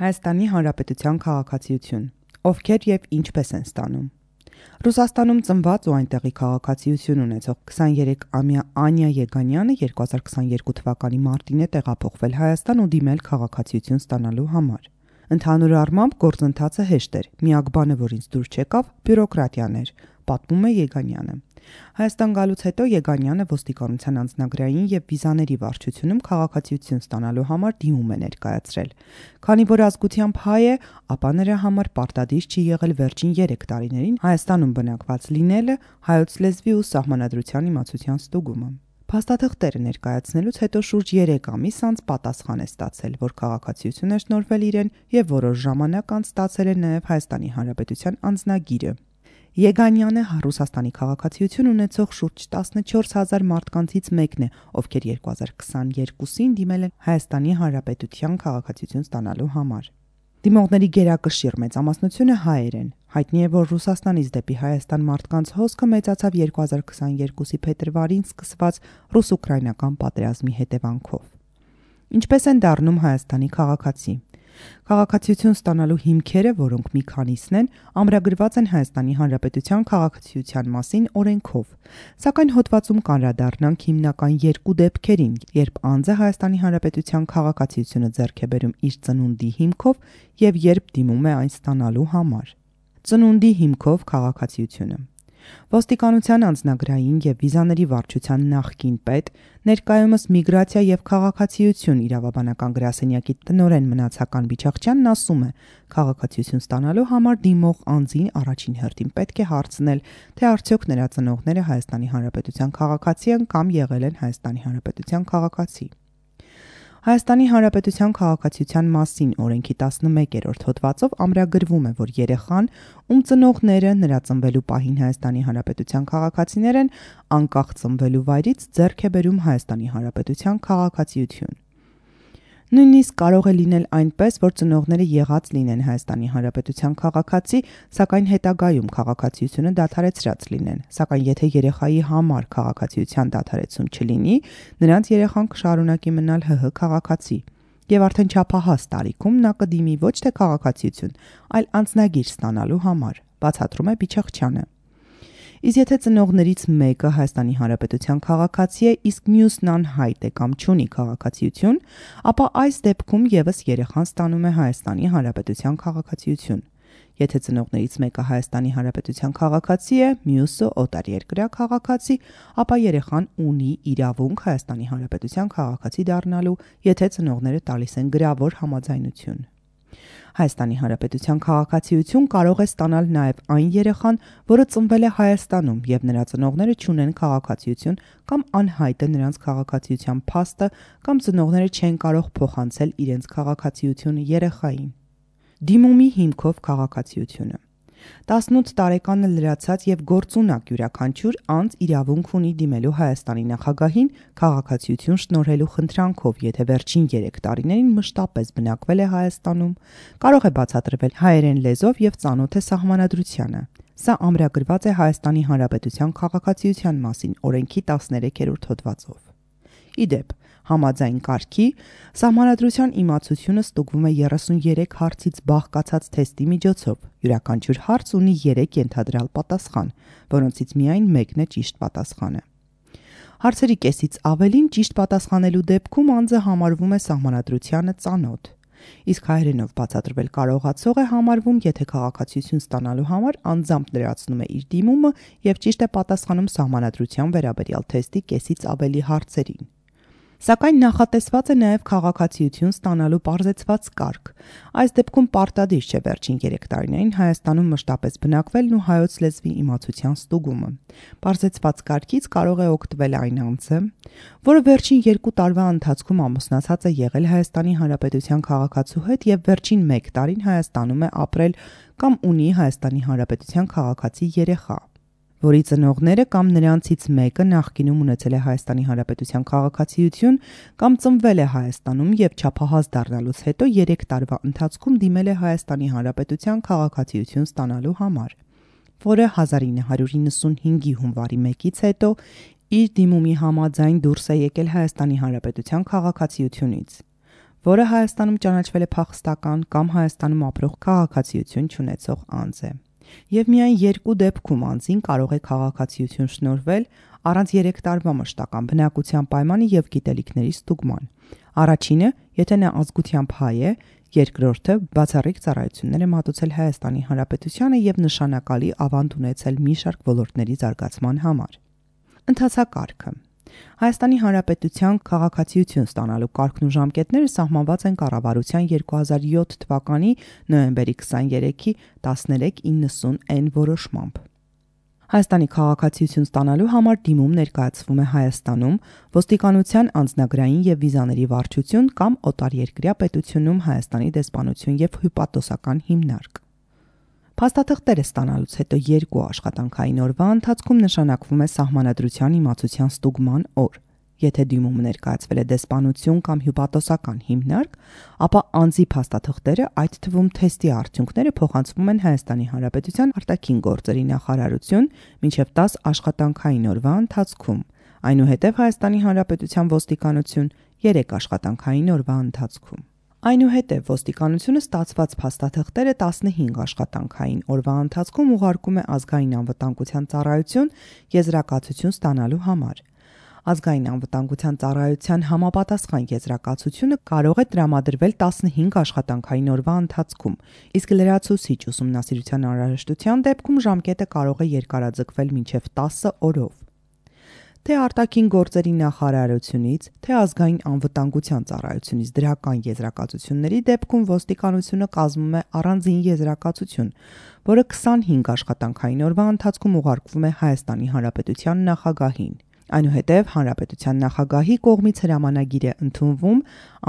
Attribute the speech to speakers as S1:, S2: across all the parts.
S1: Հայաստանի Հանրապետության քաղաքացիություն։ Ովքեր եւ ինչպես են ստանում։ Ռուսաստանում ծնված ու այնտեղի քաղաքացիություն ունեցող 23-ամյա Անյա Եգանյանը 2022 թվականի մարտին է տեղափոխվել Հայաստան ու դիմել քաղաքացիություն ստանալու համար։ Ընդհանուր առմամբ գործընթացը հեշտ էր։ Միակ բանը, որ ինձ դուր չեկավ, բյուրոկրատիան էր, պատմում է Եգանյանը։ Հայաստան գալուց հետո Եգանյանը ոստիկանության անձնագրային եւ վիզաների վարչությունում քաղաքացիություն ստանալու համար դիմում է ներկայացրել։ Քանի որ ազգությամբ հայ է, ապա նրա համար պարտադիր չի եղել վերջին 3 տարիներին Հայաստանում բնակված լինելը, հայոց լեզվի ու սահմանադրության իմացության ստուգումը։ Փաստաթղթերը ներկայացնելուց հետո շուրջ 3 ամիս անց պատասխան է ստացել, որ քաղաքացիություն է շնորվել իրեն եւ որոշ ժամանակ անց ստացել է նաեւ Հայաստանի Հանրապետության անձնագիրը։ Եգանյանը Ռուսաստանի քաղաքացիություն ունեցող շուրջ 14000 մարդկանցից մեկն է, ովքեր 2022-ին դիմել են Հայաստանի Հանրապետության քաղաքացիություն ստանալու համար։ Դիմողների գերակշիռ մեծամասնությունը հայեր են։ Հայտնի է, որ Ռուսաստանից դեպի Հայաստան մարդկանց հոսքը մեծացավ 2022-ի փետրվարին սկսված ռուս-ուկրաինական պատերազմի հետևանքով։ Ինչպես են դառնում Հայաստանի քաղաքացի։ Քաղաքացիություն ստանալու հիմքերը, որոնք մի քանիսն են, ամրագրված են Հայաստանի Հանրապետության քաղաքացիության մասին օրենքով։ Սակայն հոդվածում կանրադառնանք հիմնական երկու դեպքերին, երբ անձը Հայաստանի Հանրապետության քաղաքացիությունը ձեռք է բերում իր ծնունդի հիմքով եւ երբ դիմում է այն ստանալու համար։ Ծնունդի հիմքով քաղաքացիությունը Ոստիկանության անձնագրային եւ վիզաների վարչության նախկին պետ, ներկայումս միգրացիա եւ քաղաքացիություն իրավաբանական գրասենյակի տնորեն մնացական Բիչախչյանն ասում է. քաղաքացիություն ստանալու համար դիմող անձին առաջին հերթին պետք է հարցնել, թե արդյոք նրա ծնողները Հայաստանի Հանրապետության քաղաքացի են կամ եղել են Հայաստանի Հանրապետության քաղաքացի։ Հայաստանի Հանրապետության քաղաքացիության մասին օրենքի 11-րդ հոդվածով ամրագրվում է, որ երեխան, ում ծնողները նրա ծնվելու պահին Հայաստանի Հանրապետության քաղաքացիներ են, անկախ ծնվելու վայրից ձեռք է բերում Հայաստանի Հանրապետության քաղաքացիություն։ Նույնիսկ կարող է լինել այնպես, որ ծնողները եղած լինեն Հայաստանի Հանրապետության քաղաքացի, սակայն հետագայում քաղաքացիությունը դադարեցրած լինեն։ Սակայն եթե երեխայի համար քաղաքացիության դադարեցում չլինի, նրանց երեխան կշարունակի մնալ ՀՀ քաղաքացի։ Եվ արդեն չափահաս տարիքում նա կդիմի ոչ թե քաղաքացիություն, այլ անձնագիր ստանալու համար, բացատրում է Բիչախչյանը։ Իսկ եթե ծնողներից մեկը Հայաստանի Հանրապետության քաղաքացի է, իսկ մյուսն անհայտ է կամ չունի քաղաքացիություն, ապա այս դեպքում եւս երեխան ստանում է Հայաստանի Հանրապետության քաղաքացիություն։ Եթե ծնողներից մեկը Հայաստանի Հանրապետության քաղաքացի է, մյուսը օտարերկրյա քաղաքացի, ապա երեխան ունի իրավունք Հայաստանի Հանրապետության քաղաքացի դառնալու, եթե ծնողները տալիս են գրավոր համաձայնություն։ Հայաստանի Հանրապետության քաղաքացիություն կարող է ստանալ նաև այն երեխան, որը ծնվել է Հայաստանում եւ նրա ծնողները չունեն քաղաքացիություն կամ անհայտ է նրանց քաղաքացիության փաստը կամ ծնողները չեն կարող փոխանցել իրենց քաղաքացիությունը երեխային։ Դիմումի հիմքով քաղաքացիությունը 18 տարեկանը լրացած եւ գործունակ յուրաքանչյուր անձ իրավունք ունի դիմելու Հայաստանի նախագահին քաղաքացիություն շնորհելու խնդրանքով, եթե վերջին 3 տարիներին մշտապես բնակվել է Հայաստանում, կարող է բացատրվել հայերեն լեզվով եւ ծանոթ է սահմանադրությանը։ Սա ամրագրված է Հայաստանի Հանրապետության քաղաքացիության մասին օրենքի 13-րդ հոդվածով։ Իդեպ, Համաձայն կարգի սահմանադրության իմացությունը ստուգվում է 33 հարցից բաղկացած թեստի միջոցով։ Յուրաքանչյուր հարց ունի 3 ենթադրյալ պատասխան, որոնցից միայն մեկն է ճիշտ պատասխանը։ Հարցերի կեսից ավելին ճիշտ պատասխանելու դեպքում անձը համարվում է սահմանադրությանը ծանոթ։ Իսկ հայերենով բացատրվել կարողացող է համարվում, եթե քաղաքացիություն ստանալու համար անձամբ լրացնում է իր դիմումը եւ ճիշտ է պատասխանում սահմանադրության վերաբերյալ թեստի կեսից ավելի հարցերին։ Սակայն նախատեսված է նաև քաղաքացիություն ստանալու parzեցված կարգ։ Այս դեպքում պարտադիր չէ վերջին 3 տարիներին Հայաստանում մշտապես բնակվելն ու հայոց լեզվի իմացության ստուգումը։ Parzեցված կարգից կարող է օգտվել այն անձը, որը վերջին 2 տարվա ընթացքում ամուսնացած է եղել Հայաստանի Հանրապետության քաղաքացու հետ եւ վերջին 1 տարին Հայաստանում է ապրել կամ ունի Հայաստանի Հանրապետության քաղաքացի երեխա որի ծնողները կամ նրանցից մեկը նախկինում ունեցել է Հայաստանի Հանրապետության քաղաքացիություն կամ ծնվել է Հայաստանում եւ չափահաս դառնալուց հետո 3 տարվա ընթացքում դիմել է Հայաստանի Հանրապետության քաղաքացիություն ստանալու համար, որը 1995-ի հունվարի 1-ից հետո իր դիմումի համաձայն դուրս է եկել Հայաստանի Հանրապետության քաղաքացիությունից։ որը Հայաստանում ճանաչվել է փախստական կամ Հայաստանում ապրող քաղաքացիություն ունեցող անձ է։ Եվ միայն երկու դեպքում անձին կարող է քաղաքացիություն շնորվել առանց 3 տարվա մշտական բնակության պայմանի եւ գիտելիքների ստուգման։ Առաջինը, եթե նա ազգությամբ հայ է, երկրորդը բացառիկ ծառայություններ է մատուցել Հայաստանի Հանրապետությանը եւ նշանակալի ավանդ ունեցել մի շարք ոլորտների զարգացման համար։ Ընթացակարգը Հայաստանի Հանրապետության քաղաքացիություն ստանալու կարգն ու ժամկետները սահմանված են կառավարության 2007 թվականի նոյեմբերի 23-ի 13:90-ն որոշմամբ։ Հայաստանի քաղաքացիություն ստանալու համար դիմում ներկայացվում է Հայաստանում ոստիկանության անձնագրային եւ վիզաների վարչություն կամ օտարերկրյա պետությունում Հայաստանի դեսպանություն եւ հյուպատոսական հիմնարկ։ Փաստաթղթերը ստանալուց հետո երկու աշխատանքային օրվա ընթացքում նշանակվում է սահմանադրության իմացության ստուգման օր։ Եթե դիմումը ներկայացվել է դեսպանություն կամ հյուպատոսական հիմնարկ, ապա անձի փաստաթղթերը, այդ թվում թեստի արդյունքները փոխանցվում են Հայաստանի Հանրապետության արտաքին գործերի նախարարություն մինչև 10 աշխատանքային օրվա ընթացքում։ Այնուհետև Հայաստանի Հանրապետության ոստիկանություն 3 աշխատանքային օրվա ընթացքում։ Այնուհետև ոստիկանությունը ստացված փաստաթղթերը 15 աշխատանքային օրվա ընթացքում ուղարկում է ազգային անվտանգության ծառայություն եզրակացություն ստանալու համար։ Ազգային անվտանգության ծառայության համապատասխան եզրակացությունը կարող է տրամադրվել 15 աշխատանքային օրվա ընթացքում, իսկ լրացուցիչ ուսումնասիրության անհրաժեշտության դեպքում ժամկետը կարող է երկարաձգվել մինչև 10 օրով թե արտաքին գործերի նախարարությունից, թե ազգային անվտանգության ծառայությունից դրական եզրակացությունների դեպքում ոստիկանությունը կազմում է առանձին եզրակացություն, որը 25 աշխատանքային օրվա ընթացքում ուղարկվում է Հայաստանի Հանրապետության նախագահին։ Այնուհետև Հանրապետության նախագահի կողմից հրամանագիր է ընդունվում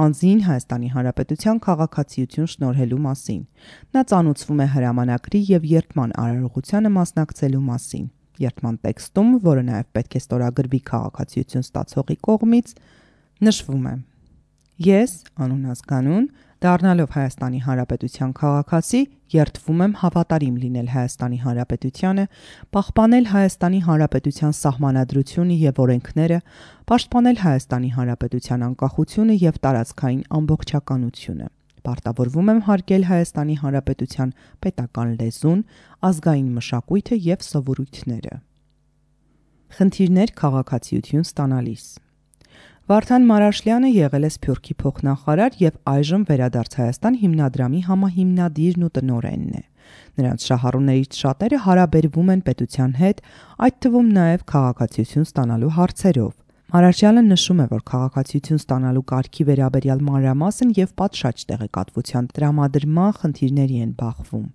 S1: անձին Հայաստանի Հանրապետության քաղաքացիություն շնորհելու մասին։ Նա ծանուցվում է հրամանագրի եւ երթման արարողությանը մասնակցելու մասին երթման տեքստում, որը նաև պետք է ստորագրվի քաղաքացիություն ստացողի կողմից, նշվում է. Ես, անուն ազգանուն, դառնալով Հայաստանի Հանրապետության քաղաքացի, երթվում եմ հավատարիմ լինել Հայաստանի Հանրապետությանը, պահպանել Հայաստանի Հանրապետության սահմանադրությունը եւ օրենքները, պաշտպանել Հայաստանի Հանրապետության անկախությունը եւ տարածքային ամբողջականությունը Պարտավորվում եմ հարգել Հայաստանի Հանրապետության պետական լեզուն, ազգային մշակույթը եւ սովորույթները։ Խնդիրներ քաղաքացիություն ստանալիս Վարդան Մարաշլյանը եղել է Սփյուռքի փոխնախարար եւ այժմ վերադարձ Հայաստան հիմնադրամի համահիմնադիրն ու տնօրենն է։ Նրանց շահառուներից շատերը հարաբերվում են պետության հետ, այդ թվում նաև քաղաքացիություն ստանալու հարցերով։ Մարաշյալը նշում է, որ քաղաքացիություն ստանալու կարգի վերաբերյալ մանրամասն եւ պատշաճ տեղեկատվության տրամադրման խնդիրների են բախվում։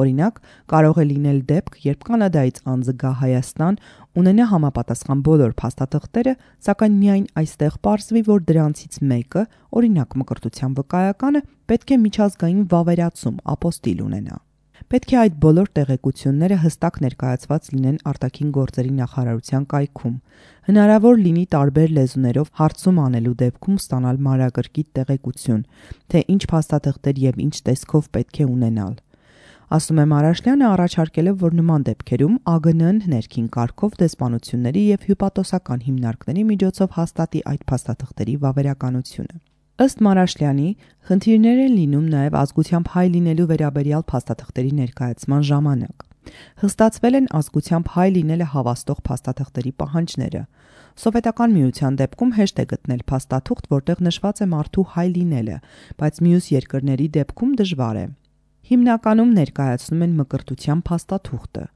S1: Օրինակ, կարող է լինել դեպք, երբ Կանադայից անձը գա Հայաստան, ունենա համապատասխան բոլոր փաստաթղթերը, սակայն միայն այստեղ ողջվի, որ դրանցից մեկը, օրինակ մկրտության վկայականը, պետք է միջազգային վավերացում, ապոստիլ ունենա։ Պետք է այդ բոլոր տեղեկությունները հստակ ներկայացված լինեն արտաքին գործերի նախարարության կայքում։ Հնարավոր լինի տարբեր լեզուներով հարցում անելու դեպքում ստանալ մանրակրկիտ տեղեկություն, թե ինչ փաստաթղթեր եւ ինչ տեսքով պետք է ունենալ։ Ասում է Մարաշլյանը առաջարկելով, որ նման դեպքերում ԱԳՆ-ն ներքին կարգով դեսպանությունների եւ հյուպատոսական հիմնարկների միջոցով հաստատի այդ փաստաթղթերի վավերականությունը։ Ըստ Մարաշլյանի, խնդիրներ են լինում նաև ազգությամբ հայ լինելու վերաբերյալ փաստաթղթերի ներկայացման ժամանակ։ Հստացվել են ազգությամբ հայ լինելը հավաստող փաստաթղթերի պահանջները։ Սովետական միության դեպքում հեշտ է գտնել փաստաթուղթ, որտեղ նշված է մարդու հայ լինելը, բայց մյուս երկրների դեպքում դժվար է։ Հիմնականում ներկայացնում են մկրտության փաստաթուղթը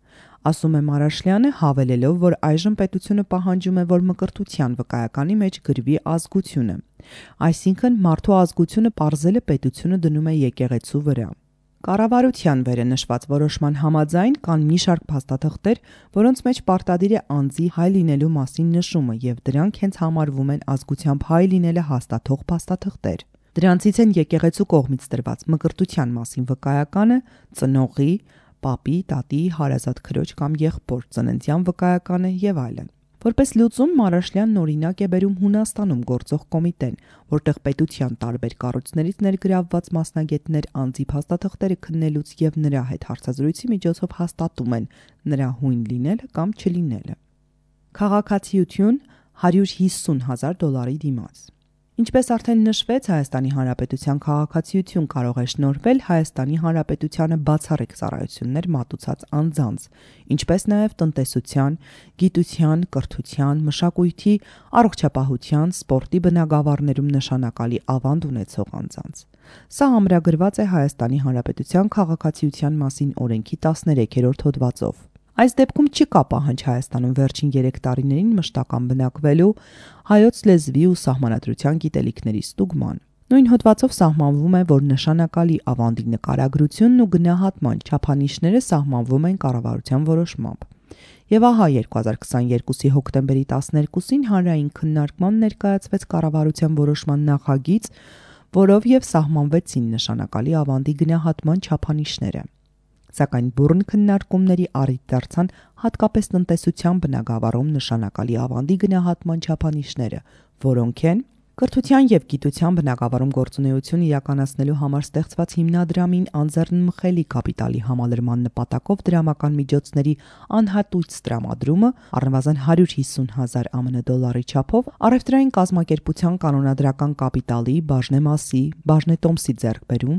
S1: ասում է Մարաշլյանը, հավելելով, որ այժմ պետությունը պահանջում է, որ մկրտության վկայականի մեջ գրվի ազգությունը։ Այսինքն մարդու ազգությունը parzele պետությունը դնում է եկեղեցու վրա։ Կառավարության վերը նշված որոշման համաձայն կան մի շարք փաստաթղթեր, որոնց մեջ պարտադիր է անձի հայ լինելու մասին նշումը եւ դրանք հենց համարվում են ազգությամբ հայ լինելը հաստատող փաստաթղթեր։ Դրանցից են եկեղեցու կողմից տրված մկրտության մասին վկայականը, ծնողի, պապի, տատի, հարազատ քրոջ կամ եղբոր ծննդյան վկայականը եւ այլն։ Որպես լուծում Մարաշլյանն օրինակ է բերում Հունաստանում գործող կոմիտեն, որտեղ պետության տարբեր կառույցներից ներգրավված մասնագետներ անձի փաստաթղթերը քննելուց եւ նրա հետ հարցազրույցի միջոցով հաստատում են նրա հույն լինելը կամ չլինելը։ Քաղաքացիություն 150 հազար դոլարի դիմաց։ Ինչպես արդեն նշվեց, Հայաստանի Հանրապետության քաղաքացիություն կարող է շնորհվել Հայաստանի Հանրապետությանը բացառիկ ծառայություններ մատուցած անձանց, ինչպես նաև տնտեսության, գիտության, կրթության, մշակույթի, առողջապահության, սպորտի բնագավառներում նշանակալի ավանդ ունեցող անձանց։ Սա ամրագրված է Հայաստանի Հանրապետության քաղաքացիության մասին օրենքի 13-րդ հոդվածով։ Այս դեպքում չի կա պահանջ Հայաստանում վերջին 3 տարիներին մշտական բնակվելու հայոց լեզվի ու սահմանադրության գիտելիքների ստուգման։ Նույն հոդվածով սահմանվում է, որ նշանակալի ավանդի նկարագրությունն ու գնահատման չափանիշները սահմանվում են կառավարության որոշմամբ։ Եվ ահա 2022-ի հոկտեմբերի 12-ին հանրային քննարկման ներկայացվեց կառավարության որոշման նախագիծ, որով եւ սահմանվեցին նշանակալի ավանդի գնահատման չափանիշները սակայն բուրն քննարկումների առիթ դարձան հատկապես տնտեսության բնագավառում նշանակալի ավանդի գնահատման չափանիշները, որոնք են Կրթության եւ գիտության բնագավառում գործունեություն իրականացնելու համար ստեղծված հիմնադրամին անձեռնմխելի կապիտալի համալրման նպատակով դրամական միջոցների անհատույց տրամադրումը առնվազն 150.000 ԱՄՆ դոլարի չափով առևտրային կազմակերպության կանոնադրական կապիտալի բաժնեմասի, բաժնետոմսի ձեռքբերում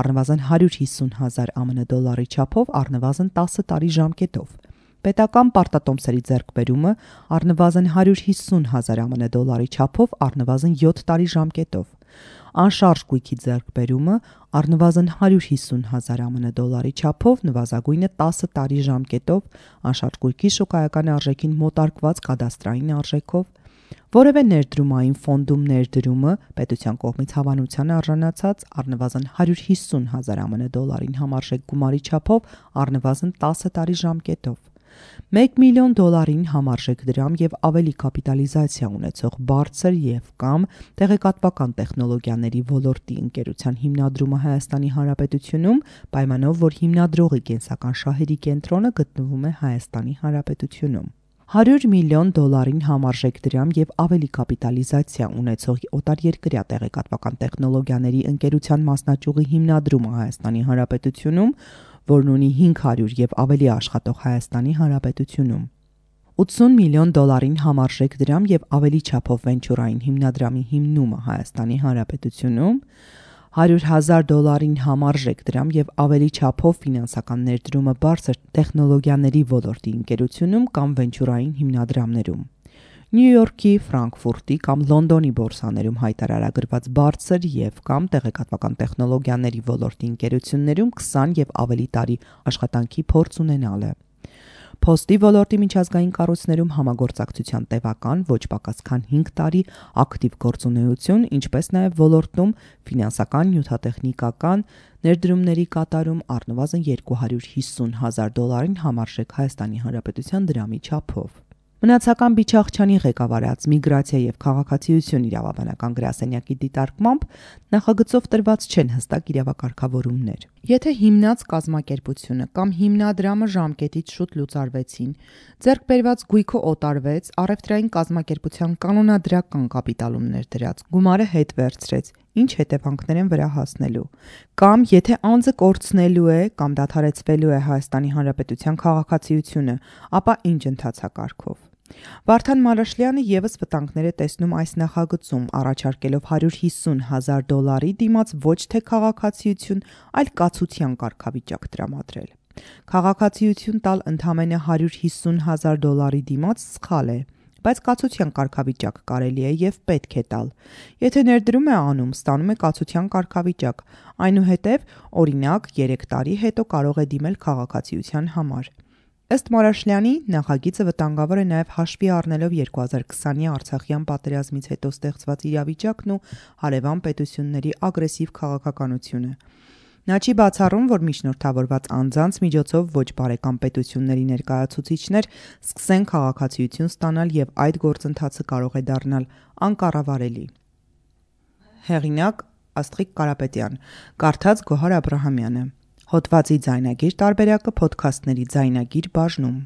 S1: առնվազն 150.000 ԱՄՆ դոլարի չափով առնվազն 10 տարի ժամկետով։ Պետական պարտատոմսերի ձեռքբերումը առնվազն 150.000 ԱՄՆ դոլարի չափով առնվազն 7 տարի ժամկետով։ Անշարժ գույքի ձեռքբերումը առնվազն 150.000 ԱՄՆ դոլարի չափով նվազագույնը 10 տարի ժամկետով, անշարժ գույքի շոկայական արժեքին մոտարկված կադաստրային արժեքով Որևէ ներդրումային ֆոնդում ներդրումը պետության կողմից հավանության արժանացած առնվազն 150 հազար ԱՄՆ դոլարին համարժեք գումարի չափով առնվազն 10 տարի ժամկետով 1 միլիոն դոլարին համարժեք դրամ եւ ավելի կապիտալիզացիա ունեցող բարձր եւ կամ տեղեկատվական տեխնոլոգիաների ոլորտի ընկերության հիմնադրումը Հայաստանի Հանրապետությունում պայմանով որ հիմնադրողի կենսական շահերի կենտրոնը գտնվում է Հայաստանի Հանրապետությունում 100 միլիոն դոլարին համարժեք դրամ եւ ավելի կապիտալիզացիա ունեցող օտարերկրյա տեղեկատվական տեխնոլոգիաների ընկերության մասնաճյուղի հիմնադրումը Հայաստանի Հանրապետությունում, որն ունի 500 եւ ավելի աշխատող Հայաստանի Հանրապետությունում 80 միլիոն դոլարին համարժեք դրամ եւ ավելի չափով վենչուրային հիմնադրամի հիմնումը Հայաստանի Հանրապետությունում 100.000 դոլարին համարժեք դրամ եւ ավելի չափով ֆինանսական ներդրումը բարձր տեխնոլոգիաների ոլորտի ընկերությունում կամ վենչուրային հիմնադրամներում։ Նյու Յորքի, Ֆրանկֆուրտի կամ Լոնդոնի բորսաներում հայտարարագրված բարձր եւ կամ տեղեկատվական տեխնոլոգիաների ոլորտի ընկերություններում 20 եւ ավելի տարի աշխատանքի փորձ ունենալը։ Փոստի ոլորտի միջազգային կառույցներում համագործակցության տևական ոչ պակաս քան 5 տարի ակտիվ գործունեություն, ինչպես նաև ոլորտում ֆինանսական, նյութատեխնիկական ներդրումների կատարում առնվազն 250 հազար դոլարին համարժեք Հայաստանի Հանրապետության դրամի չափով։ Մնացական Բիչախչյանի ղեկավարած միգրացիա եւ քաղաքացիություն իրավաբանական գրասենյակի դիտարկմամբ նախագծով տրված չեն հստակ իրավակարգավորումներ։ Եթե հիմնած կազմակերպությունը կամ հիմնադրամը ժամկետից շուտ լուծարվեցին, ձեռք բերված գույքը օտարվեց, առևտրային կազմակերպության կանոնադրական կապիտալումներ դրած, գումարը հետ վերցրեց, ինչ հետևանքներ են վրա հասնելու։ Կամ եթե անձը կորցնելու է կամ դադարեցվելու է Հայաստանի Հանրապետության քաղաքացիությունը, ապա ինչ ընթացակարգով։ Վարդան Մարաշլյանը եւս վտանգներ է տեսնում այս նախագծում, առաջարկելով 150 հազար դոլարի դիմաց ոչ թե քաղաքացիություն, այլ կացության կարգավիճակ տրամադրել։ Քաղաքացիություն տալ ընդամենը 150 հազար դոլարի դիմաց սխալ է բայց կացության կարգավիճակ կարելի է եւ պետք է տալ։ Եթե ներդրում է անում, ստանում է կացության կարգավիճակ։ Այնուհետև, օրինակ, 3 տարի հետո կարող է դիմել քաղաքացիության համար։ Ըստ Մարաշլյանի նախագիծը վտանգավոր է նաև հաշվի առնելով 2020-ի Արցախյան պատերազմից հետո ստեղծված իրավիճակն ու հարևան պետությունների ագրեսիվ քաղաքականությունը։ Նա չի բացառում, որ միջնորդավորված անձանց միջոցով ոչ բարեկամ պետությունների ներկայացուցիչներ սկսեն քաղաքացիություն ստանալ եւ այդ գործընթացը կարող է դառնալ անկառավարելի։ Հեղինակ Աստղիկ Կարապետյան, կարդաց Գոհար Աբ รา համյանը Հոդվացի ձայնագիր տարբերակը ոդքասթների ձայնագիր բաժնում։